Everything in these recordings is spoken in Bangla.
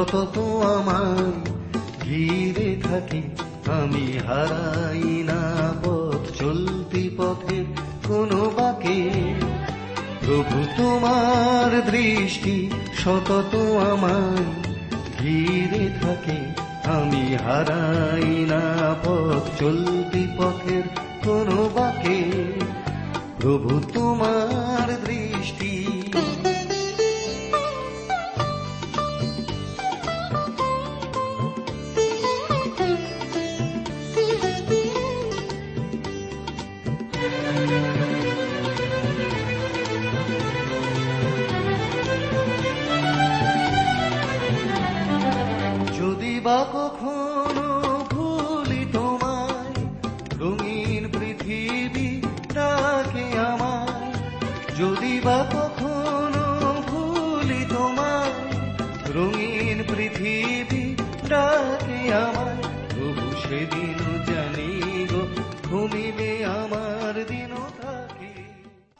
সতত আমায় ঘিরে থাকে, আমি হারাই না পথ, চলতি পথের কোনো বাকে। প্রভু তোমার দৃষ্টি সতত আমার ঘিরে থাকে, আমি হারাই না পথ, চলতি পথের কোনো বাকে। প্রভু তোমার দৃষ্টি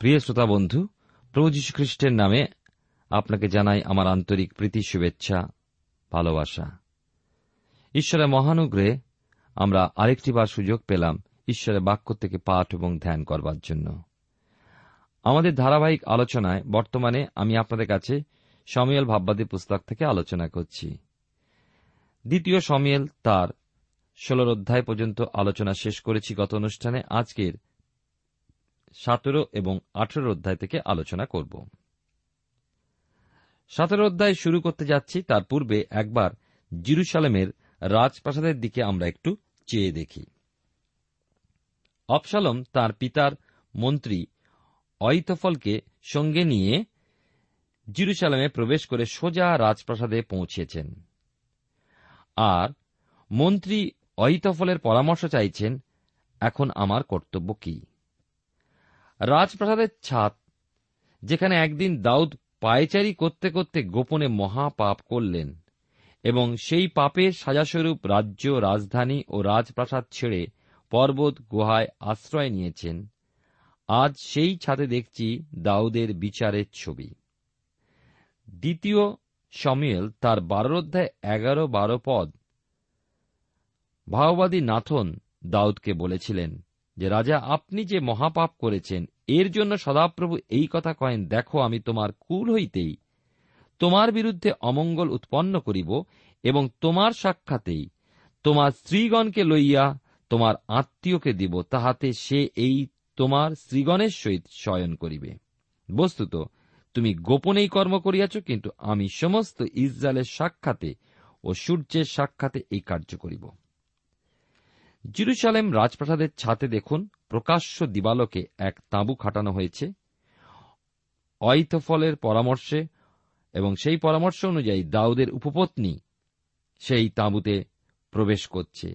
প্রিয় শ্রোতা বন্ধু, প্রভু যীশু খ্রিস্টের নামে আপনাকে জানাই আমার আন্তরিক প্রীতি, শুভেচ্ছা, ভালোবাসা। ঈশ্বরের মহানুগ্রহে আমরা আরেকটিবার সুযোগ পেলাম ঈশ্বরের বাক্য থেকে পাঠ এবং ধ্যান করবার জন্য। আমাদের ধারাবাহিক আলোচনায় বর্তমানে আমি আপনাদের কাছে সমিয়েল ভাববাদী পুস্তক থেকে আলোচনা করছি। দ্বিতীয় সমিয়েল তার ষোলর অধ্যায় পর্যন্ত আলোচনা শেষ করেছি গত অনুষ্ঠানে। আজকের সতেরো এবং আঠেরো অধ্যায় থেকে আলোচনা করব। সতেরো অধ্যায় শুরু করতে যাচ্ছি, তার পূর্বে একবার জিরুসালেমের রাজপ্রাসাদের দিকে আমরা একটু চেয়ে দেখি। অপসালম তার পিতার মন্ত্রী অইতফলকে সঙ্গে নিয়ে জিরুসালামে প্রবেশ করে সোজা রাজপ্রাসাদে পৌঁছেছেন। আর মন্ত্রী অইতফলের পরামর্শ চাইছেন, এখন আমার কর্তব্য কি? রাজপ্রাসাদের ছাদ, যেখানে একদিন দাউদ পায়চারি করতে করতে গোপনে মহাপাপ করলেন এবং সেই পাপের সাজাস্বরূপ রাজ্য, রাজধানী ও রাজপ্রাসাদ ছেড়ে পর্বত, গুহায় আশ্রয় নিয়েছেন। আজ সেই ছাদে দেখছি দাউদের বিচারের ছবি। দ্বিতীয় সমিয়েল তার বারো অধ্যায় এগারো বারো পদ ভাওবাদী নাথন দাউদকে বলেছিলেন যে রাজা, আপনি যে মহাপাপ করেছেন, এর জন্য সদাপ্রভু এই কথা কয়েন, দেখো আমি তোমার কুল হইতেই, তোমার বিরুদ্ধে অমঙ্গল উৎপন্ন করিব এবং তোমার সাক্ষাতেই তোমার স্ত্রীগণকে লইয়া তোমার আত্মীয়কে দিব, তাহাতে সে এই তোমার স্ত্রীগণের সহিত শয়ন করিবে। বস্তুত, তুমি গোপনেই কর্ম করিয়াছ, কিন্তু আমি সমস্ত ইসরায়েলের সাক্ষাতে ও সূর্যের সাক্ষাতে এই কার্য করিব। জিরুসালেম রাজপ্রাসাদের ছাতে দেখুন প্রকাশ্য দিবালোকে এক তাঁবু খাটানো হয়েছে। অইতফলের পরামর্শে এবং সেই পরামর্শ অনুযায়ী দাউদের উপপত্নী সেই তাঁবুতে প্রবেশ করছে,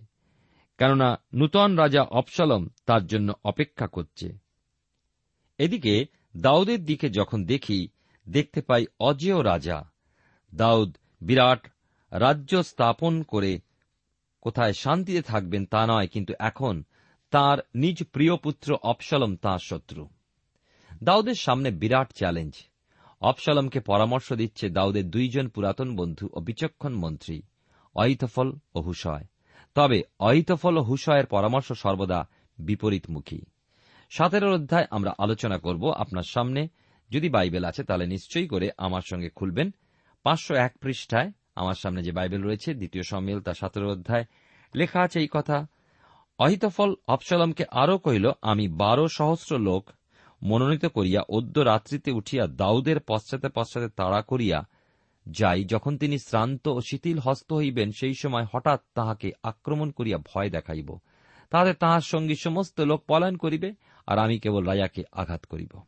কেননা নূতন রাজা অপসালম তার জন্য অপেক্ষা করছে। এদিকে দাউদের দিকে যখন দেখি, দেখতে পাই অজেয় রাজা। দাউদ বিরাট রাজ্য স্থাপন করে কোথায় শান্তিতে থাকবেন তা নয়, কিন্তু এখন তার নিজ প্রিয় পুত্র অপশালম তাঁর শত্রু। দাউদের সামনে বিরাট চ্যালেঞ্জ। অপশালমকে পরামর্শ দিচ্ছে দাউদের দুইজন পুরাতন বন্ধু ও বিচক্ষণ মন্ত্রী অইতফল ও হুশয়। তবে অইতফল ও হুশয়ের পরামর্শ সর্বদা বিপরীতমুখী। সতেরোর অধ্যায় আমরা আলোচনা করব আপনার সামনে। যদি বাইবেল আছে, তাহলে নিশ্চয়ই করে আমার সঙ্গে খুলবেন। পাঁচশো এক পৃষ্ঠায় আমার সামনে যে বাইবেল রয়েছে, দ্বিতীয় সম্মেল তার সতেরো অধ্যায়, লেখা আছে এই কথা, অহিতফল অপসলমকে আরও কহিল, আমি বারো সহস্র লোক মনোনীত করিয়া অদ্য রাত্রিতে উঠিয়া দাউদের পশ্চাতে পশ্চাতে তাড়া করিয়া যাই, যখন তিনি শ্রান্ত ও শিথিল হস্ত হইবেন, সেই সময় হঠাৎ তাহাকে আক্রমণ করিয়া ভয় দেখাইব। তাহাতে তাহার সঙ্গী সমস্ত লোক পলায়ন করিবে, আর আমি কেবল রাজাকে আঘাত করিব।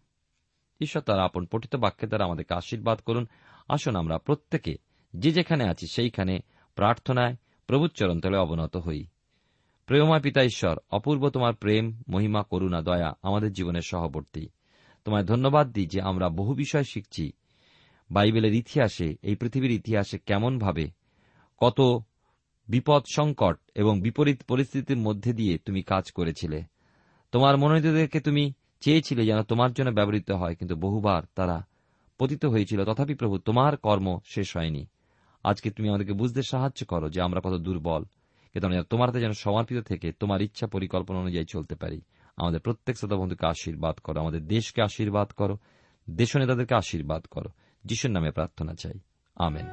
ঈশ্বর তারা আপন পঠিত বাক্যে দ্বারা আমাদেরকে আশীর্বাদ করুন। আসুন আমরা প্রত্যেকে যে যেখানে আছি সেইখানে প্রার্থনায় প্রভুচরণ তলে অবনত হই। প্রেমময় পিতা ঈশ্বর, অপূর্ব তোমার প্রেম, মহিমা, করুণা, দয়া আমাদের জীবনের সহবর্তী। তোমায় ধন্যবাদ দিই যে আমরা বহু বিষয় শিখছি। বাইবেলের ইতিহাসে, এই পৃথিবীর ইতিহাসে কেমনভাবে কত বিপদ সংকট এবং বিপরীত পরিস্থিতির মধ্যে দিয়ে তুমি কাজ করেছিলে। তোমার মনোনীতদেরকে তুমি চেয়েছিলে যেন তোমার জন্য ব্যবহৃত হয়, কিন্তু বহুবার তারা পতিত হয়েছিল। তথাপি প্রভু, তোমার কর্ম শেষ হয়নি। আজকে তুমি আমাদেরকে বুঝতে সাহায্য করো যে আমরা কত দুর্বল। তোমার যেন সমর্পিত থেকে তোমার ইচ্ছা পরিকল্পনা অনুযায়ী চলতে পারি। আমাদের প্রত্যেক শ্রোতা বন্ধুকে আশীর্বাদ করো, আমাদের দেশকে আশীর্বাদ করো, দেশ নেতাদেরকে আশীর্বাদ করো। যিশুর নামে প্রার্থনা চাই। আমেন।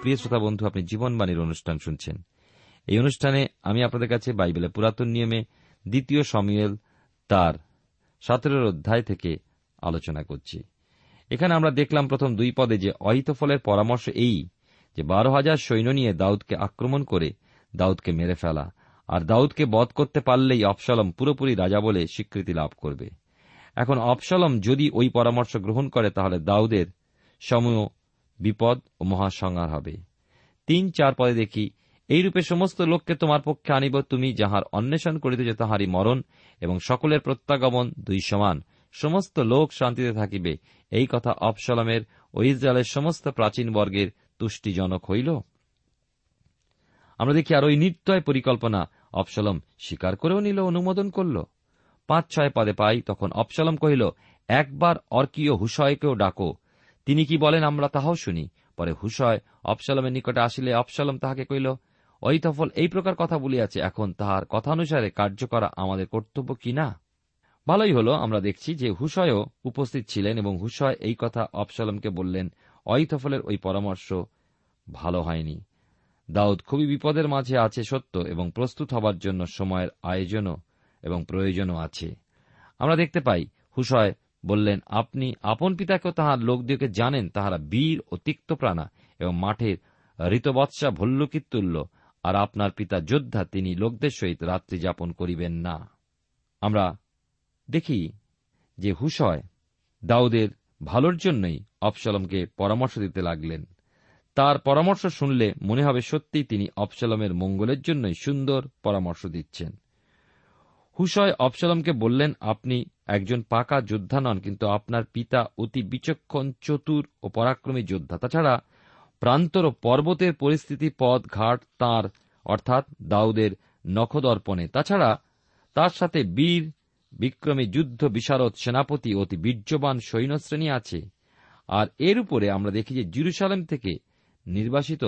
প্রিয় শ্রোতা বন্ধু আপনি জীবনবাণীর অনুষ্ঠান শুনছেন। এই অনুষ্ঠানে আমি আপনাদের কাছে বাইবেলের পুরাতন নিয়মে দ্বিতীয় সমিয়েল তার সতেরোর অধ্যায় থেকে আলোচনা করছি। এখানে আমরা দেখলাম প্রথম দুই পদে যে অহিতফলের পরামর্শ এই, যে বারো হাজার সৈন্য নিয়ে দাউদকে আক্রমণ করে দাউদকে মেরে ফেলা, আর দাউদকে বধ করতে পারলেই অপসলম পুরোপুরি রাজা বলে স্বীকৃতি লাভ করবে। এখন অপসলম যদি ওই পরামর্শ গ্রহণ করে, তাহলে দাউদের সমূহ বিপদ ও মহাসংহার হবে। তিন, চার পদে দেখি, এইরূপে সমস্ত লোককে তোমার পক্ষে আনিব, তুমি যাহার অন্বেষণ করিতেছ তাহারই মরণ এবং সকলের প্রত্যাগমন দুই সমান। সমস্ত লোক শান্তিতে থাকিবে এই কথা অপসলমের ও ইসরায়েলের সমস্ত প্রাচীন বর্গের তুষ্টিজনক হইল। আমরা দেখি আর ওই নির্দয় পরিকল্পনা অপসলম স্বীকার করেও নিল, অনুমোদন করল। পাঁচ ছয় পদে পাই, তখন অপসলম কহিল, একবার অর্কীয় হুসয়কেও ডাকো। তিনি কি বলেন আমরা তাহাও শুনি। পরে হুসয় অপসলমের নিকটে আসিলে অপসলম তাহাকে কহিল ঐতফল এই প্রকার কথা বলিয়াছে। এখন তাহার কথানুসারে কার্য করা আমাদের কর্তব্য কি না? ভালোই হল, আমরা দেখছি যে হুসয়ও উপস্থিত ছিলেন এবং হুসয় এই কথা অপসলমকে বললেন অইতফলের ওই পরামর্শ ভালো হয়নি। দাউদ খুবই বিপদের মাঝে আছে সত্য এবং প্রস্তুত হবার জন্য সময়ের আয়োজনও এবং প্রয়োজনও আছে। আমরা দেখতে পাই, হুসয় বললেন, আপনি আপন পিতাকেও তাহার লোকদিওকে জানেন, তাহারা বীর ও তিক্তপ্রাণা এবং মাঠের ঋতবৎসা ভল্লুকির তুল্য আর আপনার পিতা যোদ্ধা, তিনি লোকদের সহিত রাত্রি যাপন করিবেন না। আমরা দেখি যে হুসয় দাউদের ভালোর জন্যই অপসলমকে পরামর্শ দিতে লাগলেন। তার পরামর্শ শুনলে মনে হবে সত্যিই তিনি অপসলমের মঙ্গলের জন্যই সুন্দর পরামর্শ দিচ্ছেন। হুসয় অপসলমকে বললেন, আপনি একজন পাকা যোদ্ধা নন, কিন্তু আপনার পিতা অতি বিচক্ষণ, চতুর ও পরাক্রমী যোদ্ধা। তাছাড়া প্রান্তর ও পর্বতের পরিস্থিতি, পথ, ঘাট, তাঁর, অর্থাৎ দাউদের নখদর্পণে। তাছাড়া তার সাথে বীর বিক্রমী যুদ্ধ বিশারদ সেনাপতি অতি বীর্যবান সৈন্যশ্রেণী আছে। আর এর উপরে আমরা দেখি যে জিরুসালেম থেকে নির্বাসিত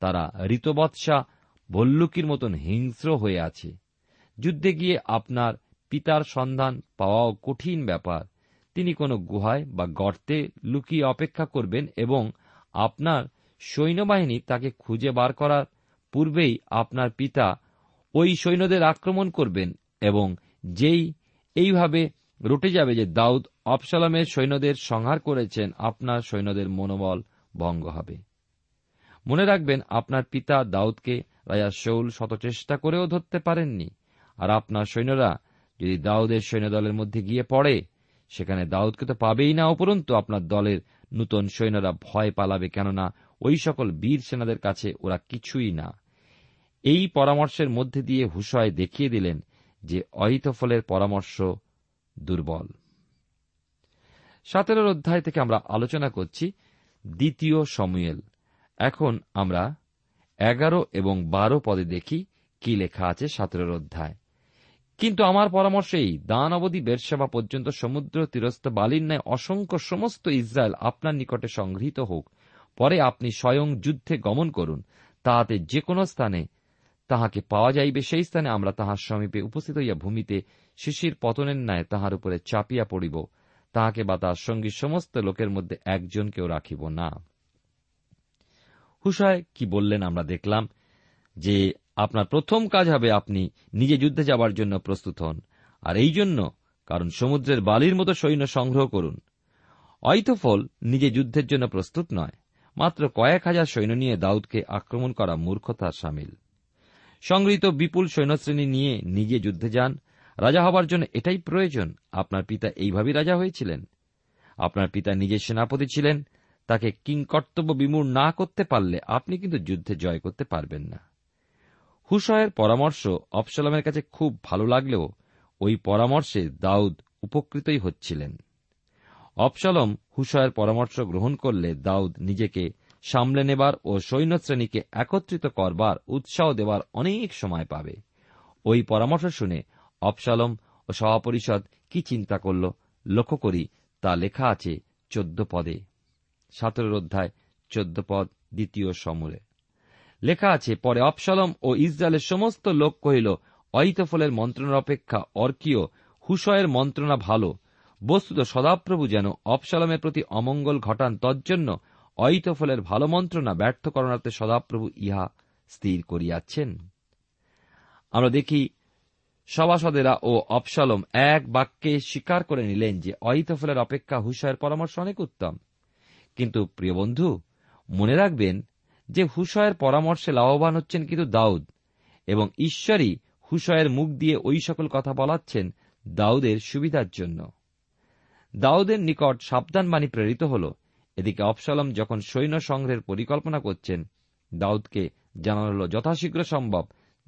তারা ঋতবৎসা ভল্লুকির মতন হিংস্র হয়ে আছে। যুদ্ধে গিয়ে আপনার পিতার সন্ধান পাওয়াও কঠিন ব্যাপার। তিনি কোনো গুহায় বা গর্তে লুকিয়ে অপেক্ষা করবেন এবং আপনার সৈন্যবাহিনী তাকে খুঁজে বার করার পূর্বেই আপনার পিতা ওই সৈন্যদের আক্রমণ করবেন এবং যেই এইভাবে রুটে যাবে যে দাউদ অপসালামের সৈন্যদের সংহার করেছেন, আপনার সৈন্যদের মনোবল ভঙ্গ হবে। মনে রাখবেন, আপনার পিতা দাউদকে রাজা শৌল শত চেষ্টা করেও ধরতে পারেননি। আর আপনার সৈন্যরা যদি দাউদের সৈন্যদলের মধ্যে গিয়ে পড়ে, সেখানে দাউদকে তো পাবেই না উপরন্তু আপনার দলের নূতন সৈন্যরা ভয় পালাবে, কেননা ওই সকল বীর সেনাদের কাছে ওরা কিছুই না। এই পরামর্শের মধ্যে দিয়ে হুসয় দেখিয়ে দিলেন যে অহিতফলের পরামর্শ দুর্বল। সতেরোর অধ্যায় থেকে আমরা আলোচনা করছি দ্বিতীয় সমুয়েল। এখন আমরা এগারো এবং বারো পদে দেখি কি লেখা আছে সতেরোর অধ্যায়। কিন্তু আমার পরামর্শ এই, দান অবধি বেরসেবা পর্যন্ত সমুদ্র তীরস্থ বালির ন্যায় অসংখ্য সমস্ত ইসরায়েল আপনার নিকটে সংগৃহীত হোক। পরে আপনি স্বয়ং যুদ্ধে গমন করুন। তাহাতে যে কোনো স্থানে তাহাকে পাওয়া যাইবে সেই স্থানে আমরা তাহার সমীপে উপস্থিত হইয়া ভূমিতে শিশির পতনের ন্যায় তাহার উপরে চাপিয়া পড়িব। তাহাকে বা তার সঙ্গী সমস্ত লোকের মধ্যে একজনকেও রাখিব না। হুসায় কি বললেন আমরা দেখলাম যে, আপনার প্রথম কাজ হবে আপনি নিজে যুদ্ধে যাবার জন্য প্রস্তুত হন, আর এই জন্য কারণ সমুদ্রের বালির মতো সৈন্য সংগ্রহ করুন। অইতফল নিজে যুদ্ধের জন্য প্রস্তুত নয়, মাত্র কয়েক হাজার সৈন্য নিয়ে দাউদকে আক্রমণ করা মূর্খতার সামিল। সংগৃহীত বিপুল সৈন্যশ্রেণী নিয়ে নিজে যুদ্ধে যান। রাজা হবার জন্য এটাই প্রয়োজন। আপনার পিতা এইভাবেই রাজা হয়েছিলেন। আপনার পিতা নিজের সেনাপতি ছিলেন। তাকে কিংকর্তব্য বিমূর না করতে পারলে আপনি কিন্তু যুদ্ধে জয় করতে পারবেন না। হুশয়ের পরামর্শ অপসলামের কাছে খুব ভালো লাগলেও ওই পরামর্শে দাউদ উপকৃতই হচ্ছিলেন। অপসলম হুশয়ের পরামর্শ গ্রহণ করলে দাউদ নিজেকে সামলে নেবার ও সৈন্যশ্রেণীকে একত্রিত করবার, উৎসাহ দেবার অনেক সময় পাবে। ওই পরামর্শ শুনে অপসালম ও সভাপরিষদ কি চিন্তা করল, লক্ষ্য করি তা লেখা আছে চোদ্দ পদে। সতেরোর অধ্যায়, চোদ্দ পদ, দ্বিতীয় সমরে লেখা আছে, পরে অপসালম ও ইসরায়েলের সমস্ত লোক কহিল অইতফলের মন্ত্রণার অপেক্ষা অর্কীয়, হুশয়ের মন্ত্রণা ভালো। বস্তুত সদাপ্রভু যেন অপসালমের প্রতি অমঙ্গল ঘটান, তজ্জন্য অইতফলের ভালো মন্ত্রণা ব্যর্থ করণার্থে সদাপ্রভু ইহা স্থির করিয়াছেন। আমরা দেখি, সভাসদেরা ও অপসালম এক বাক্যে স্বীকার করে নিলেন যে অইতফলের অপেক্ষা হুশয়ের পরামর্শ অনেক উত্তম। কিন্তু প্রিয় বন্ধু, মনে রাখবেন যে হুশয়ের পরামর্শে লাভবান হচ্ছেন কিন্তু দাউদ, এবং ঈশ্বরই হুশয়ের মুখ দিয়ে ওই সকল কথা বলাচ্ছেন দাউদের সুবিধার জন্য। দাউদের নিকট সাবধানবাণী প্রেরিত হল এদিকে অপসালম যখন সৈন্য সংগ্রহের পরিকল্পনা করছেন, দাউদকে জানানো হল যথাশীঘ্র সম্ভব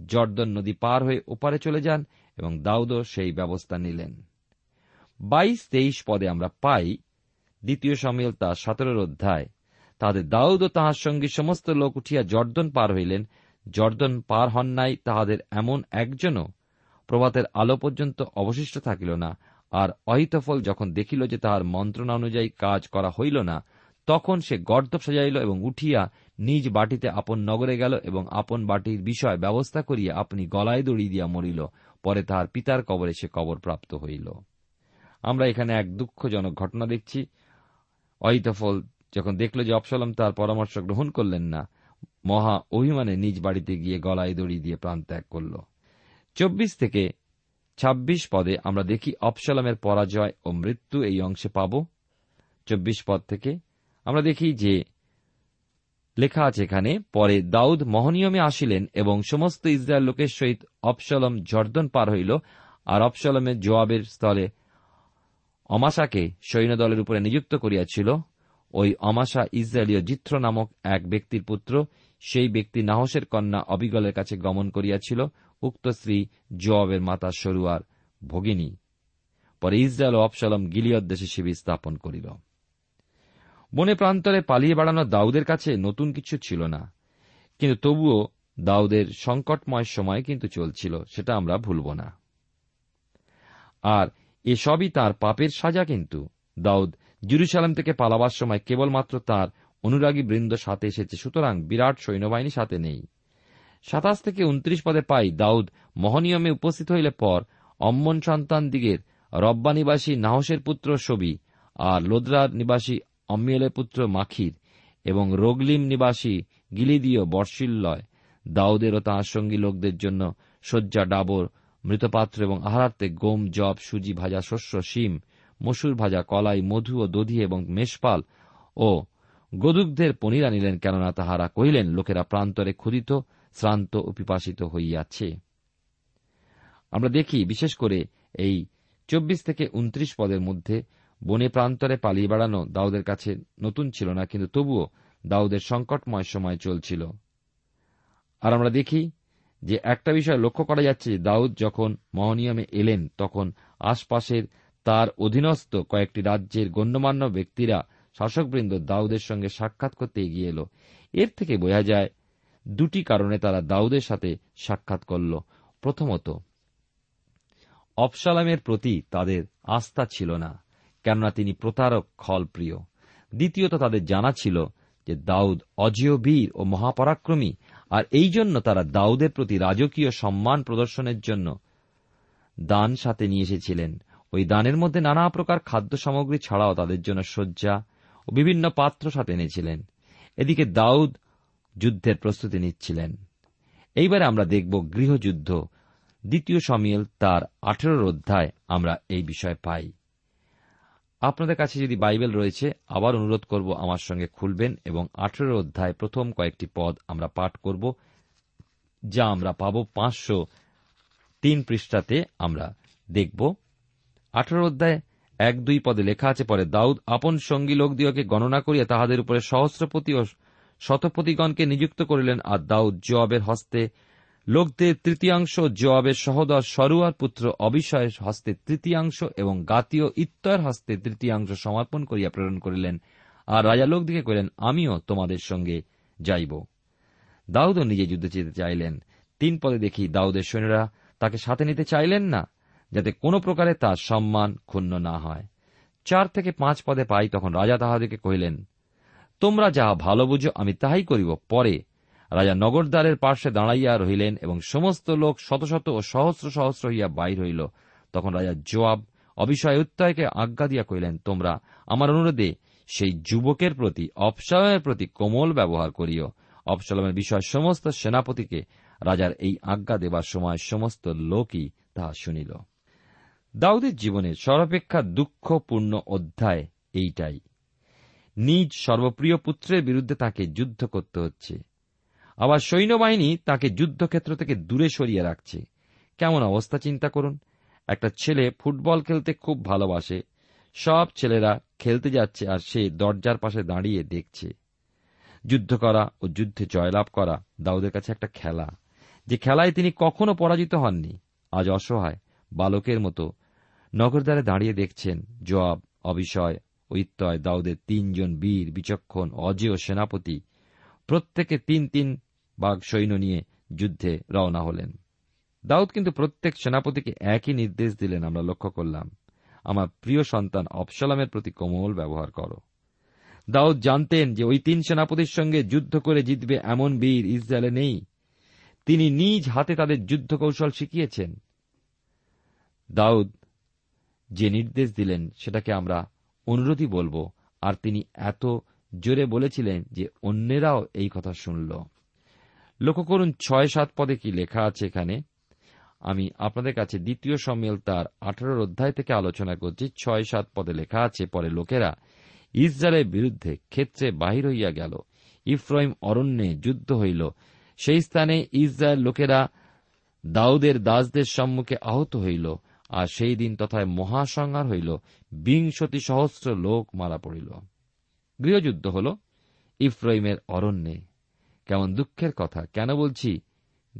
জর্দন নদী পার হয়ে ওপারে চলে যান এবং দাউদও সেই ব্যবস্থা নিলেন। বাইশ তেইশ পদে আমরা পাই দ্বিতীয় সমিল তা সতেরোর অধ্যায়। তাহাদের দাউদ ও তাহার সঙ্গে সমস্ত লোক উঠিয়া জর্দন পার হইলেন। জর্দন পার হন নাই, তাহাদের এমন একজনও প্রভাতের আলো পর্যন্ত অবশিষ্ট থাকিল না। আর অহিতফল যখন দেখিল যে তাহার মন্ত্রণা অনুযায়ী কাজ করা হইল না তখন সে গর্দব সাজাইল এবং উঠিয়া নিজ বাটিতে আপন নগরে গেল এবং আপন বাটির বিষয় ব্যবস্থা করিয়া আপনি গলায় দড়ি দিয়া মরিল। পরে তাহার পিতার কবরে সে কবর প্রাপ্ত হইল। আমরা এখানে এক দুঃখজনক ঘটনা দেখছি। অহিতফল যখন দেখল যে অপসলম তার পরামর্শ গ্রহণ করলেন না। মহা অভিমানে নিজ বাড়িতে গিয়ে গলায় দড়ি দিয়ে প্রাণ ত্যাগ করল। চব্বিশ থেকে ২৬ পদে আমরা দেখি অপসলমের পরাজয় ও মৃত্যু এই অংশে পাব। চব্বিশ পদ থেকে আমরা দেখি যে লেখা আছে এখানে, পরে দাউদ মহনিয়মে আসিলেন এবং সমস্ত ইসরায়েল লোকের সহিত অপসলম জর্দন পার হইল আর অপসলমের জোয়াবের স্থলে অমাশাকে সৈন্যদলের উপরে নিযুক্ত করিয়াছিল। ওই অমাশা ইসরায়েলীয় জিত্র নামক এক ব্যক্তির পুত্র, সেই ব্যক্তি নাহসের কন্যা অবিগলের কাছে গমন করিয়াছিল, উক্ত স্ত্রী জোয়াবের মাতা সরুয়ার ভগিনী। পরে ইসরায়েল ও অপসালম গিলিয়দ দেশে শিবির স্থাপন করিল। বনে প্রান্তরে পালিয়ে বেড়ানো দাউদের কাছে নতুন কিছু ছিল না। কিন্তু তবুও দাউদের সংকটময় সময় কিন্তু চলছিল, সেটা আমরা ভুলব না। আর এসবই তার পাপের সাজা কিন্তু। দাউদ জেরুসালাম থেকে পালাবার সময় কেবলমাত্র তার অনুরাগী বৃন্দ সাথে এসেছে, সুতরাং বিরাট সৈন্যবাহিনী সাথে নেই। সাতাশ থেকে উনত্রিশ পদে পাই দাউদ মহনিয়মে উপস্থিত হইলে পর অম্মন সন্তান দিগের রব্বা নিবাসী নাহসের পুত্র সবি আর লোদ্রার নিবাসী অম্মিয়েলের পুত্র মাখির এবং রোগলিম নিবাসী গিলিদীয় বর্ষিল্লয় দাউদের ও তাঁর সঙ্গী লোকদের জন্য শয্যা, ডাবর, মৃতপাত্র এবং আহারার্থে গোম জব সুজি ভাজা, শস্য, শিম, মসুর ভাজা, কলাই, মধু ও দধি এবং মেষপাল ও গোদুগ্ধের পনির আনিলেন কেননা তাহারা কহিলেন, লোকেরা প্রান্তরে ক্ষুদিত শ্রান্ত ও পিপাসিত হইয়াছে। আমরা দেখি, বিশেষ করে এই চব্বিশ থেকে উনত্রিশ পদের মধ্যে বনে প্রান্তরে পালিয়ে বেড়ানো দাউদের কাছে নতুন ছিল না, কিন্তু তবুও দাউদের সংকটময় সময় চলছিল। আর আমরা দেখি যে একটা বিষয় লক্ষ্য করা যাচ্ছে যে দাউদ যখন মহনিয়মে এলেন, তখন আশপাশের তার অধীনস্থ কয়েকটি রাজ্যের গণ্যমান্য ব্যক্তিরা শাসকবৃন্দ দাউদের সঙ্গে সাক্ষাৎ করতে এগিয়ে এল। এর থেকে বোঝা যায় দুটি কারণে তারা দাউদের সাথে সাক্ষাৎ করল। প্রথমত অপসালামের প্রতি তাদের আস্থা ছিল না। কেননা তিনি প্রতারক খল প্রিয় দ্বিতীয়ত তাদের জানা ছিল যে দাউদ অজেয় বীর ও মহাপরাক্রমী, আর এই জন্য তারা দাউদের প্রতি রাজকীয় সম্মান প্রদর্শনের জন্য দান সাথে নিয়ে এসেছিলেন। ওই দানের মধ্যে নানা প্রকার খাদ্য সামগ্রী ছাড়াও তাদের জন্য শয্যা ও বিভিন্ন পাত্র সাথে এনেছিলেন। এদিকে দাউদ যুদ্ধের প্রস্তুতি নিচ্ছিলেন। এইবারে আমরা দেখব গৃহযুদ্ধ। দ্বিতীয় সমিয়েল তার আঠেরোর অধ্যায় আমরা এই বিষয়ে পাই। আপনাদের কাছে যদি বাইবেল রয়েছে, আবার অনুরোধ করব আমার সঙ্গে খুলবেন এবং আঠেরো অধ্যায় প্রথম কয়েকটি পদ আমরা পাঠ করব, যা আমরা পাব পাঁচশো তিন পৃষ্ঠাতে আমরা দেখব। আঠেরো অধ্যায় এক দুই পদে লেখা আছে, পরে দাউদ আপন সঙ্গী লোকদিওকে গণনা করিয়া তাহাদের উপরে সহস্রপতি ও শতপতিগণকে নিযুক্ত করিলেন আর দাউদ জবাবের হস্তে লোকদের তৃতীয়াংশ জবাবের সহদর সরুয়ার পুত্র অবিষয়ের হস্তে তৃতীয়াংশ এবং গাতীয় ইত্তয়ের হস্তে তৃতীয়াংশ সমর্পণ করিয়া প্রেরণ করিলেন। আর রাজা লোকদিকে কহিলেন, আমিও তোমাদের সঙ্গে যাইব। দাউদও নিজে যুদ্ধে যেতে চাইলেন। তিন পদে দেখি দাউদের সৈন্যরা তাকে সাথে নিতে চাইলেন না, যাতে কোনো প্রকারে তার সম্মান ক্ষুণ্ণ না হয়। চার থেকে পাঁচ পদে পাই তখন রাজা তাহাদেরকে কহিলেন, তোমরা যাহা ভালো বুঝো আমি তাহাই করিব, পরে রাজা নগরদ্বারের পার্শ্বে দাঁড়াইয়া রহিলেন এবং সমস্ত লোক শত শত ও সহস্র সহস্র হইয়া বাইর হইল। তখন রাজা জোয়াব অবিষয় উত্তয়কে আজ্ঞা দিয়া কহিলেন, তোমরা আমার অনুরোধে সেই যুবকের প্রতি অপসালমের প্রতি কোমল ব্যবহার করিও। অপসালমের বিষয় সমস্ত সেনাপতিকে রাজার এই আজ্ঞা দেবার সময় সমস্ত লোকই তাহা শুনিল। দাউদের জীবনের সর্বাপেক্ষা দুঃখপূর্ণ অধ্যায় এইটাই। নিজ সর্বপ্রিয় পুত্রের বিরুদ্ধে তাকে যুদ্ধ করতে হচ্ছে। আবার সৈন্যবাহিনী তাকে যুদ্ধক্ষেত্র থেকে দূরে সরিয়ে রাখছে। কেমন অবস্থা চিন্তা করুন। একটা ছেলে ফুটবল খেলতে খুব ভালোবাসে। সব ছেলেরা খেলতে যাচ্ছে আর সে দরজার পাশে দাঁড়িয়ে দেখছে। যুদ্ধ করা ও যুদ্ধে জয়লাভ করা দাউদের কাছে একটা খেলা। যে খেলায় তিনি কখনো পরাজিত হননি। আজ অসহায় বালকের মতো নগরদ্বারে দাঁড়িয়ে দেখছেন জবাব অবিষয় ঐত্যয় দাউদের তিনজন বীর, বিচক্ষণ, অজেয় সেনাপতি। প্রত্যেকে তিন তিন বাঘ সৈন্য নিয়ে যুদ্ধে রওনা হলেন। দাউদ কিন্তু প্রত্যেক সেনাপতিকে একই নির্দেশ দিলেন, আমরা লক্ষ্য করলাম, আমার প্রিয় সন্তান অপসালামের প্রতি কোমল ব্যবহার করো। দাউদ জানতেন যে ওই তিন সেনাপতির সঙ্গে যুদ্ধ করে জিতবে এমন বীর ইসরায়েলে নেই। তিনি নিজ হাতে তাদের যুদ্ধ কৌশল শিখিয়েছেন। দাউদ যে নির্দেশ দিলেন, সেটাকে আমরা অনুরোধই বলব। আর তিনি এত জোরে বলেছিলেন যে অন্যেরাও এই কথা শুনল। লক্ষ্য করুন ছয় সাত পদে কি লেখা আছে এখানে? আমি আপনাদের কাছে দ্বিতীয় সম্মেল তার আঠারোর অধ্যায় থেকে আলোচনা করছি। ছয় সাত পদে লেখা আছে, পরে লোকেরা ইসরায়েলের বিরুদ্ধে ক্ষেত্রে বাহির হইয়া গেল। ইফ্রাইম অরণ্যে যুদ্ধ হইল। সেই স্থানে ইসরায়েল লোকেরা দাউদের দাসদের সম্মুখে আহত হইল। আর সেই দিন তথায় মহাসংহার হইল। বিংশতি সহস্র লোক মারা পড়িল। গৃহযুদ্ধ হল ইফ্রাইমের অরণ্যে। কেমন দুঃখের কথা। কেন বলছি?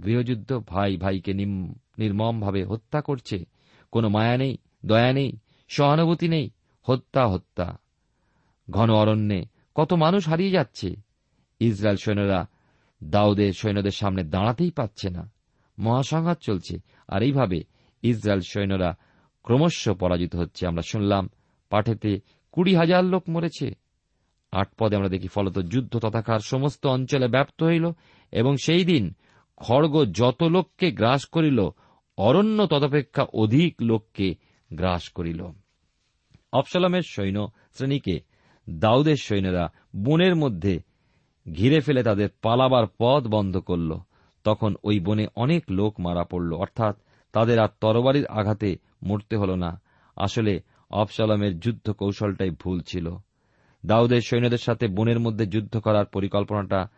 গৃহযুদ্ধ ভাই ভাইকে নির্মমভাবে হত্যা করছে। কোনো মায়া নেই, দয়া নেই, সহানুভূতি নেই। হত্যা হত্যা। ঘন অরণ্যে কত মানুষ হারিয়ে যাচ্ছে। ইসরায়েল সৈন্যরা দাউদের সৈন্যদের সামনে দাঁড়াতেই পাচ্ছে না। মহাসংঘাত চলছে। আর এইভাবে ইসরায়েল সৈন্যরা ক্রমশ পরাজিত হচ্ছে। আমরা শুনলাম পাঠেতে কুড়ি হাজার লোক মরেছে। আট পদে আমরা দেখি, ফলত যুদ্ধ তথাকার সমস্ত অঞ্চলে ব্যাপ্ত হইল এবং সেই দিন খড়গ যত লোককে গ্রাস করিল, অরণ্য তদপেক্ষা অধিক লোককে গ্রাস করিল। অপসালামের সৈন্য শ্রেণীকে দাউদের সৈন্যরা বনের মধ্যে ঘিরে ফেলে তাদের পালাবার পথ বন্ধ করল। তখন ওই বনে অনেক লোক মারা পড়ল, অর্থাৎ তাদের আর তরবারির আঘাতে মরতে হল না। আসলে অপসালামের যুদ্ধ কৌশলটাই ভুল ছিল। দাউদের সৈন্যদের সাথে বনের মধ্যে যুদ্ধ করার পরিকল্পনাটা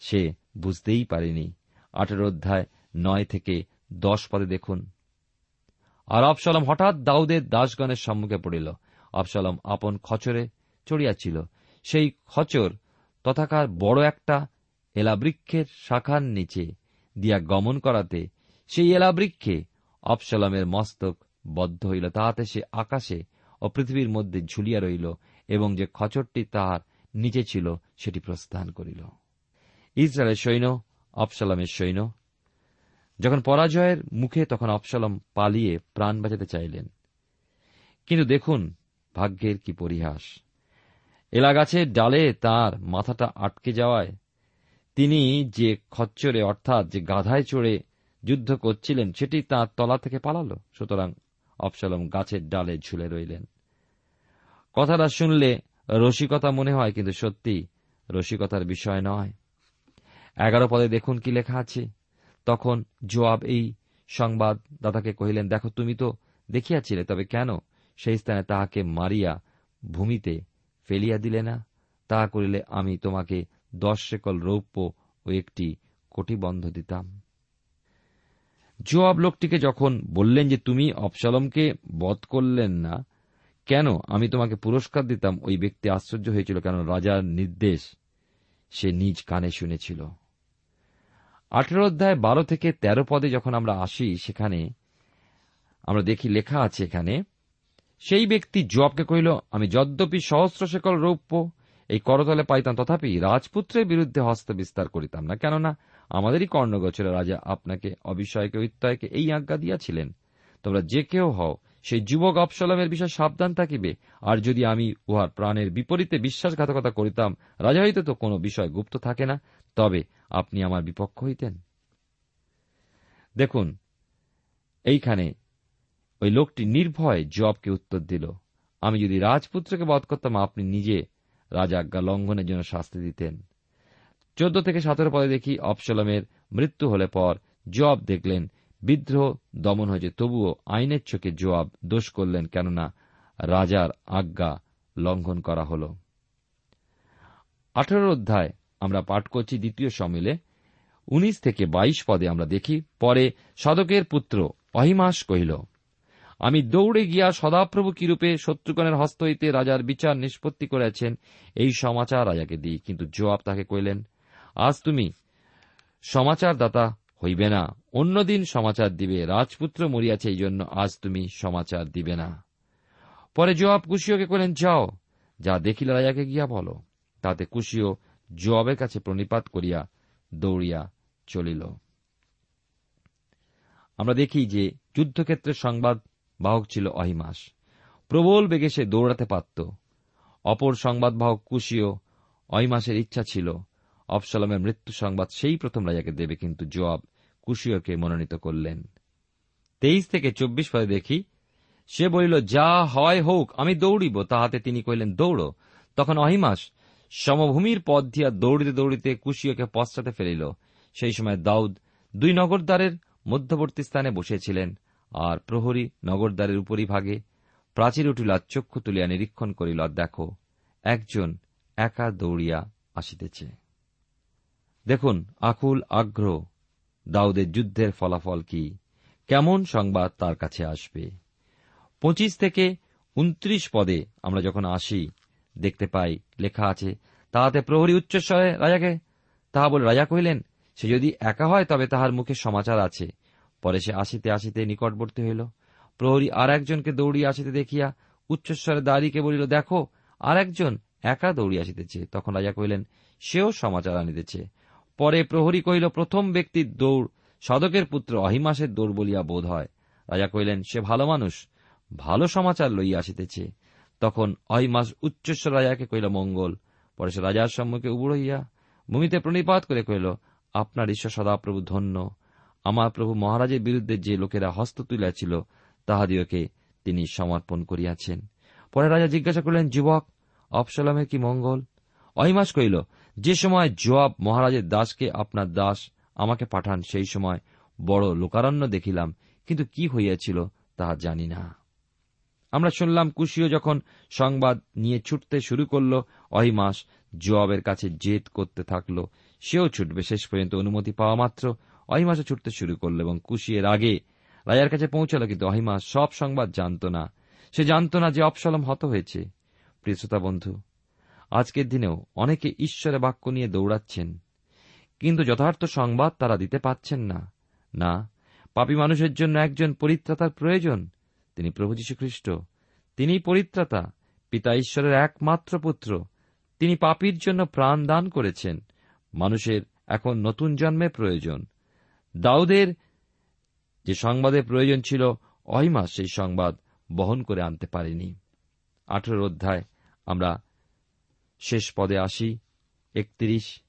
সে বুঝতেই পারেনি। আঠেরো অধ্যায় নয় থেকে দশ পদে দেখুন। আর অপসালম হঠাৎ দাউদের দাসগণের সম্মুখে পড়িল। অপসালম আপন খচরে চড়িয়াছিল। সেই খচর তথাকার বড় একটা এলাবৃক্ষের শাখার নিচে দিয়া গমন করাতে সেই এলাবৃক্ষে অপসালমের মস্তক বদ্ধ হইল। তাহাতে সে আকাশে ও পৃথিবীর মধ্যে ঝুলিয়া রইল। এবং যে খচরটি তাহার নিচে ছিল, সেটি প্রস্থান করিল। ইসরায়েলের সৈন্য অপসালামের সৈন্য, যখন পরাজয়ের মুখে তখন অপসালম পালিয়ে প্রাণ বাঁচাতে চাইলেন। কিন্তু দেখুন ভাগ্যের কি পরিহাস। এলা গাছের ডালে তার মাথাটা আটকে যাওয়ায়। তিনি যে খচ্চরে, অর্থাৎ যে গাধায় চড়ে যুদ্ধ করছিলেন, সেটি তাঁর তলা থেকে পালাল। সুতরাং অপসালম গাছের ডালে ঝুলে রইলেন। কথাটা শুনলে রসিকতা মনে হয়, কিন্তু সত্যি রসিকতার বিষয় নয়। এগারো পদে দেখুন কি লেখা আছে। তখন জোয়াব এই সংবাদ দাদাকে কহিলেন, দেখো, তুমি তো দেখিয়াছিলে, তবে কেন সেই স্থানে তাহাকে মারিয়া ভূমিতে ফেলিয়া দিলে না? তাহা করিলে আমি তোমাকে দশ শেকল রৌপ্য ও একটি কোটিবন্ধ দিতাম। জোয়াব লোকটিকে যখন বললেন যে, তুমি অপসালমকে বধ করলেন না কেন আমি তোমাকে পুরস্কার দিতাম? ওই ব্যক্তি আশ্চর্য হয়েছিল কেন রাজার নির্দেশ সে নিজ কানে শুনেছিল। আঠেরো অধ্যায় বারো থেকে ১৩ পদে যখন আমরা আসি, সেখানে আমরা দেখি লেখা আছে এখানে, সেই ব্যক্তি জবকে কহিল, আমি যদ্যপি সহস্র শেকল রৌপ্য এই করতলে পাইতাম, তথাপি রাজপুত্রের বিরুদ্ধে হস্ত বিস্তার করিতাম না। কেননা আমাদেরই কর্ণগোচরে রাজা আপনাকে অবিষয়কে ঐত্যয়কে এই আজ্ঞা দিয়াছিলেন, তোমরা যে কেউ হও সেই যুবক অপসলমের বিষয়ে সাবধান থাকিবে। আর যদি আমি উহার প্রাণের বিপরীতে বিশ্বাসঘাতকতা করিতাম, রাজা হইতে তো কোনো বিষয় গুপ্ত থাকে না। তবে আপনি আমার বিপক্ষ হইতেন। দেখুন, এইখানে ওই লোকটি নির্ভয়ে জবকে উত্তর দিল, আমি যদি রাজপুত্রকে বধ করতাম, আপনি নিজে রাজাজ্ঞা লঙ্ঘনের জন্য শাস্তি দিতেন। চোদ্দ থেকে সতেরো পদে দেখি অপসলমের মৃত্যু হলে পর জব দেখলেন বিদ্রোহ দমন হয়েছে। তবুও আইনের চোখে জবাব দোষ করলেন কেননা রাজার আজ্ঞা লঙ্ঘন করা হল। আঠারো অধ্যায় আমরা পাঠ করছি দ্বিতীয় সমিলে উনিশ থেকে বাইশ পদে আমরা দেখি, পরে সদকের পুত্র অহিমাস কহিল, আমি দৌড়ে গিয়া সদাপ্রভু কিরূপে শত্রুগণের হস্ত হইতে রাজার বিচার নিষ্পত্তি করেছেন, এই সমাচার রাজাকে দিই। কিন্তু জবাব তাকে কইলেন, আজ তুমি সমাচারদাতা হইবে না। অন্যদিন সমাচার দিবে। রাজপুত্র মরিয়াছে এই জন্য আজ তুমি সমাচার দিবে না। পরে জবাব কুশিওকে কইলেন যাও, যা দেখিলে রাজাকে গিয়া বলো। তাতে কুশিও জবাবের কাছে প্রণিপাত করিয়া দৌড়িয়া চলিল। আমরা দেখি যে যুদ্ধক্ষেত্রের সংবাদ বাহক ছিল অহিমাস। প্রবল বেগে সে দৌড়াতে পারত। অপর সংবাদ বাহক কুশিও অহিমাসের ইচ্ছা ছিল অফসলমের মৃত্যু সংবাদ সেই প্রথম রাজাকে দেবে, কিন্তু জবাব কুশিওকে মনোনীত করলেন। তেইশ থেকে চব্বিশ পদে দেখি, সে বলিল, যা হয় হোক, আমি দৌড়িব। তাহাতে তিনি কহিলেন, দৌড়। তখন অহিমাস সমভূমির পথ দিয়া দৌড়িতে দৌড়িতে কুশিয়কে পশ্চাতে ফেলিল। সেই সময় দাউদ দুই নগরদ্বারের মধ্যবর্তী স্থানে বসেছিলেন আর প্রহরী নগরদ্বারের উপরই ভাগে প্রাচীর উঠিলা চক্ষু তুলিয়া নিরীক্ষণ করিল দেখো, একজন একা দৌড়িয়া আসিতেছে। দেখুন, আকুল, আগ্রহ দাউদের যুদ্ধের ফলাফল কি? কেমন সংবাদ তার কাছে আসবে? পঁচিশ থেকে উনত্রিশ পদে আমরা যখন আসি, দেখতে পাই, লেখা আছে, তাহাতে প্রহরী উচ্চস্বরে রাজাকে, তাহা বলে রাজা কহিলেন, সে যদি একা হয় তবে তাহার মুখে সমাচার আছে। পরে সে আসিতে আসিতে নিকটবর্তী হইল। প্রহরী আর একজনকে দৌড়িয়ে আসিতে দেখিয়া উচ্চস্বরে দাঁড়িকে বলিল, দেখো আর একজন একা দৌড়িয়ে আসিতেছে। তখন রাজা কহিলেন, সেও সমাচার আনিতেছে। পরে প্রহরী কহিল, প্রথম ব্যক্তির দৌড় সদকের পুত্র অহিমাসের দৌড় বলিয়া বোধ হয়। রাজা কহিলেন, সে ভালো মানুষ, ভালো সমাচার লইয়া আসিতেছে। তখন অহিমাস উচ্চস্বর রাজাকে কহিল, মঙ্গল। পরে সে রাজার সম্মুখে উবুড় হইয়া ভূমিতে প্রণিপাত করে কহিল, আপনার ঈশ্বর সদাপ্রভু ধন্য। আমার প্রভু মহারাজের বিরুদ্ধে যে লোকেরা হস্ত তুলিয়াছিল তাহাদিওকে তিনি সমর্পণ করিয়াছেন। পরে রাজা জিজ্ঞাসা করলেন, যুবক অপসলামের কি মঙ্গল? অহিমাস কহিল যে সময় জবাব মহারাজের দাসকে আপনার দাস আমাকে পাঠান, সেই সময় বড় লোকারণ্য দেখিলাম, কিন্তু কি হইয়াছিল তাহা জানি না। আমরা শুনলাম কুশিও যখন সংবাদ নিয়ে ছুটতে শুরু করল, অহিমাস জবাবের কাছে জেদ করতে থাকল, সেও ছুটবে, শেষ পর্যন্ত অনুমতি পাওয়া মাত্র অহিমাসও ছুটতে শুরু করল এবং কুশিয়ের আগে রাজার কাছে পৌঁছাল, কিন্তু অহিমাস সব সংবাদ জানত না। সে জানত না যে অপসলম হত হয়েছে। প্রিয় শ্রোতা বন্ধু আজকের দিনেও অনেকে ঈশ্বরের বাক্য নিয়ে দৌড়াচ্ছেন। কিন্তু যথার্থ সংবাদ তারা দিতে পাচ্ছেন না। না, পাপী মানুষের জন্য একজন পরিত্রাতার প্রয়োজন, তিনি প্রভু যীশু খ্রিস্ট তিনি পরিত্রাতা, পিতা ঈশ্বরের একমাত্র পুত্র। তিনি পাপীর জন্য প্রাণ দান করেছেন, মানুষের এখন নতুন জন্মের প্রয়োজন। দাউদের যে সংবাদের প্রয়োজন ছিল অহিমাস সেই সংবাদ বহন করে আনতে পারেনি। আঠেরো অধ্যায়, আমরা শেষ পদে আসি, একত্রিশ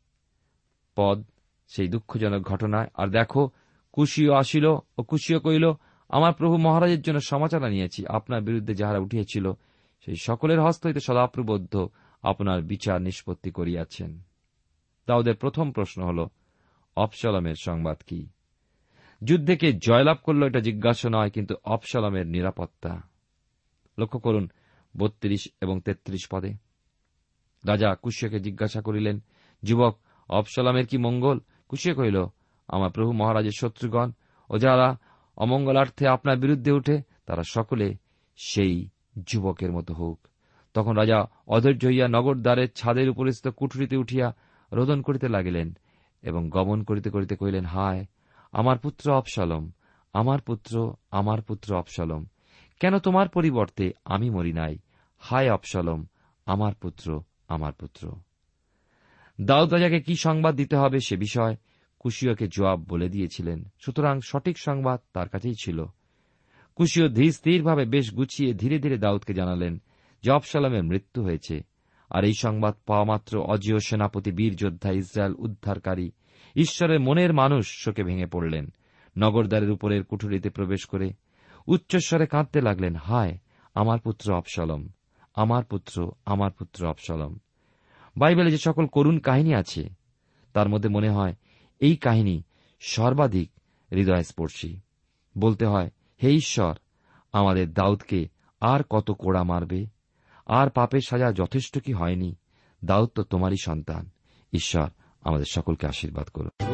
পদ, সেই দুঃখজনক ঘটনায়। আর দেখো, কুশিও আসিল ও কুশিও কইল আমার প্রভু মহারাজের জন্য সমাচার আনিয়েছি আপনার বিরুদ্ধে যাহারা উঠিয়েছিল, সেই সকলের হস্ত হইতে সদাপ্রবদ্ধ আপনার বিচার নিষ্পত্তি করিয়াছেন। দাউদের প্রথম প্রশ্ন হল অপসলমের সংবাদ কি? যুদ্ধে কে জয়লাভ করল এটা জিজ্ঞাসা নয়, কিন্তু অপসলমের নিরাপত্তা। লক্ষ্য করুন, বত্রিশ এবং তেত্রিশ পদে। রাজা কুশিয়াকে জিজ্ঞাসা করিলেন, যুবক অপসলামের কি মঙ্গল? কুশিয়ে কহিল, আমার প্রভু মহারাজের শত্রুগণ ও যারা অমঙ্গলার্থে আপনার বিরুদ্ধে উঠে, তারা সকলে সেই যুবকের মতো হোক। তখন রাজা অধৈর্য হইয়া নগরদ্বারের ছাদের উপরিস্থ কুঠুরিতে উঠিয়া রোদন করিতে লাগিলেন এবং গমন করিতে করিতে কহিলেন, হায়, আমার পুত্র অপসলম আমার পুত্র আমার পুত্র অপসলম কেন তোমার পরিবর্তে আমি মরি নাই? হায় অপসলম আমার পুত্র আমার পুত্র। দাউদ রাজাকে কি সংবাদ দিতে হবে সে বিষয় কুশিয়কে জবাব বলে দিয়েছিলেন। সুতরাং সঠিক সংবাদ তার কাছেই ছিল। কুশিয় ধীর স্থিরভাবে বেশ গুছিয়ে ধীরে ধীরে দাউদকে জানালেন যে অপসালামের মৃত্যু হয়েছে। আর এই সংবাদ পাওয়া মাত্র অজীয় সেনাপতি, বীর যোদ্ধা, ইসরায়েল উদ্ধারকারী, ঈশ্বরের মনের মানুষ শোকে ভেঙে পড়লেন। নগরদ্বারের উপরের কুঠুরিতে প্রবেশ করে উচ্চস্বরে কাঁদতে লাগলেন, হায়, আমার পুত্র অপসলম আমার পুত্র আমার পুত্র অপসলম বাইবেলে যে সকল করুণ কাহিনী আছে, তার মধ্যে মনে হয়, এই কাহিনী সর্বাধিক হৃদয়স্পর্শী। বলতে হয়, হে ঈশ্বর, আমাদের দাউদকে আর কত কোড়া মারবে? আর পাপের সাজা যথেষ্ট কি হয়নি? দাউদ তো তোমারই সন্তান। ঈশ্বর, আমাদের সকলকে আশীর্বাদ করুন।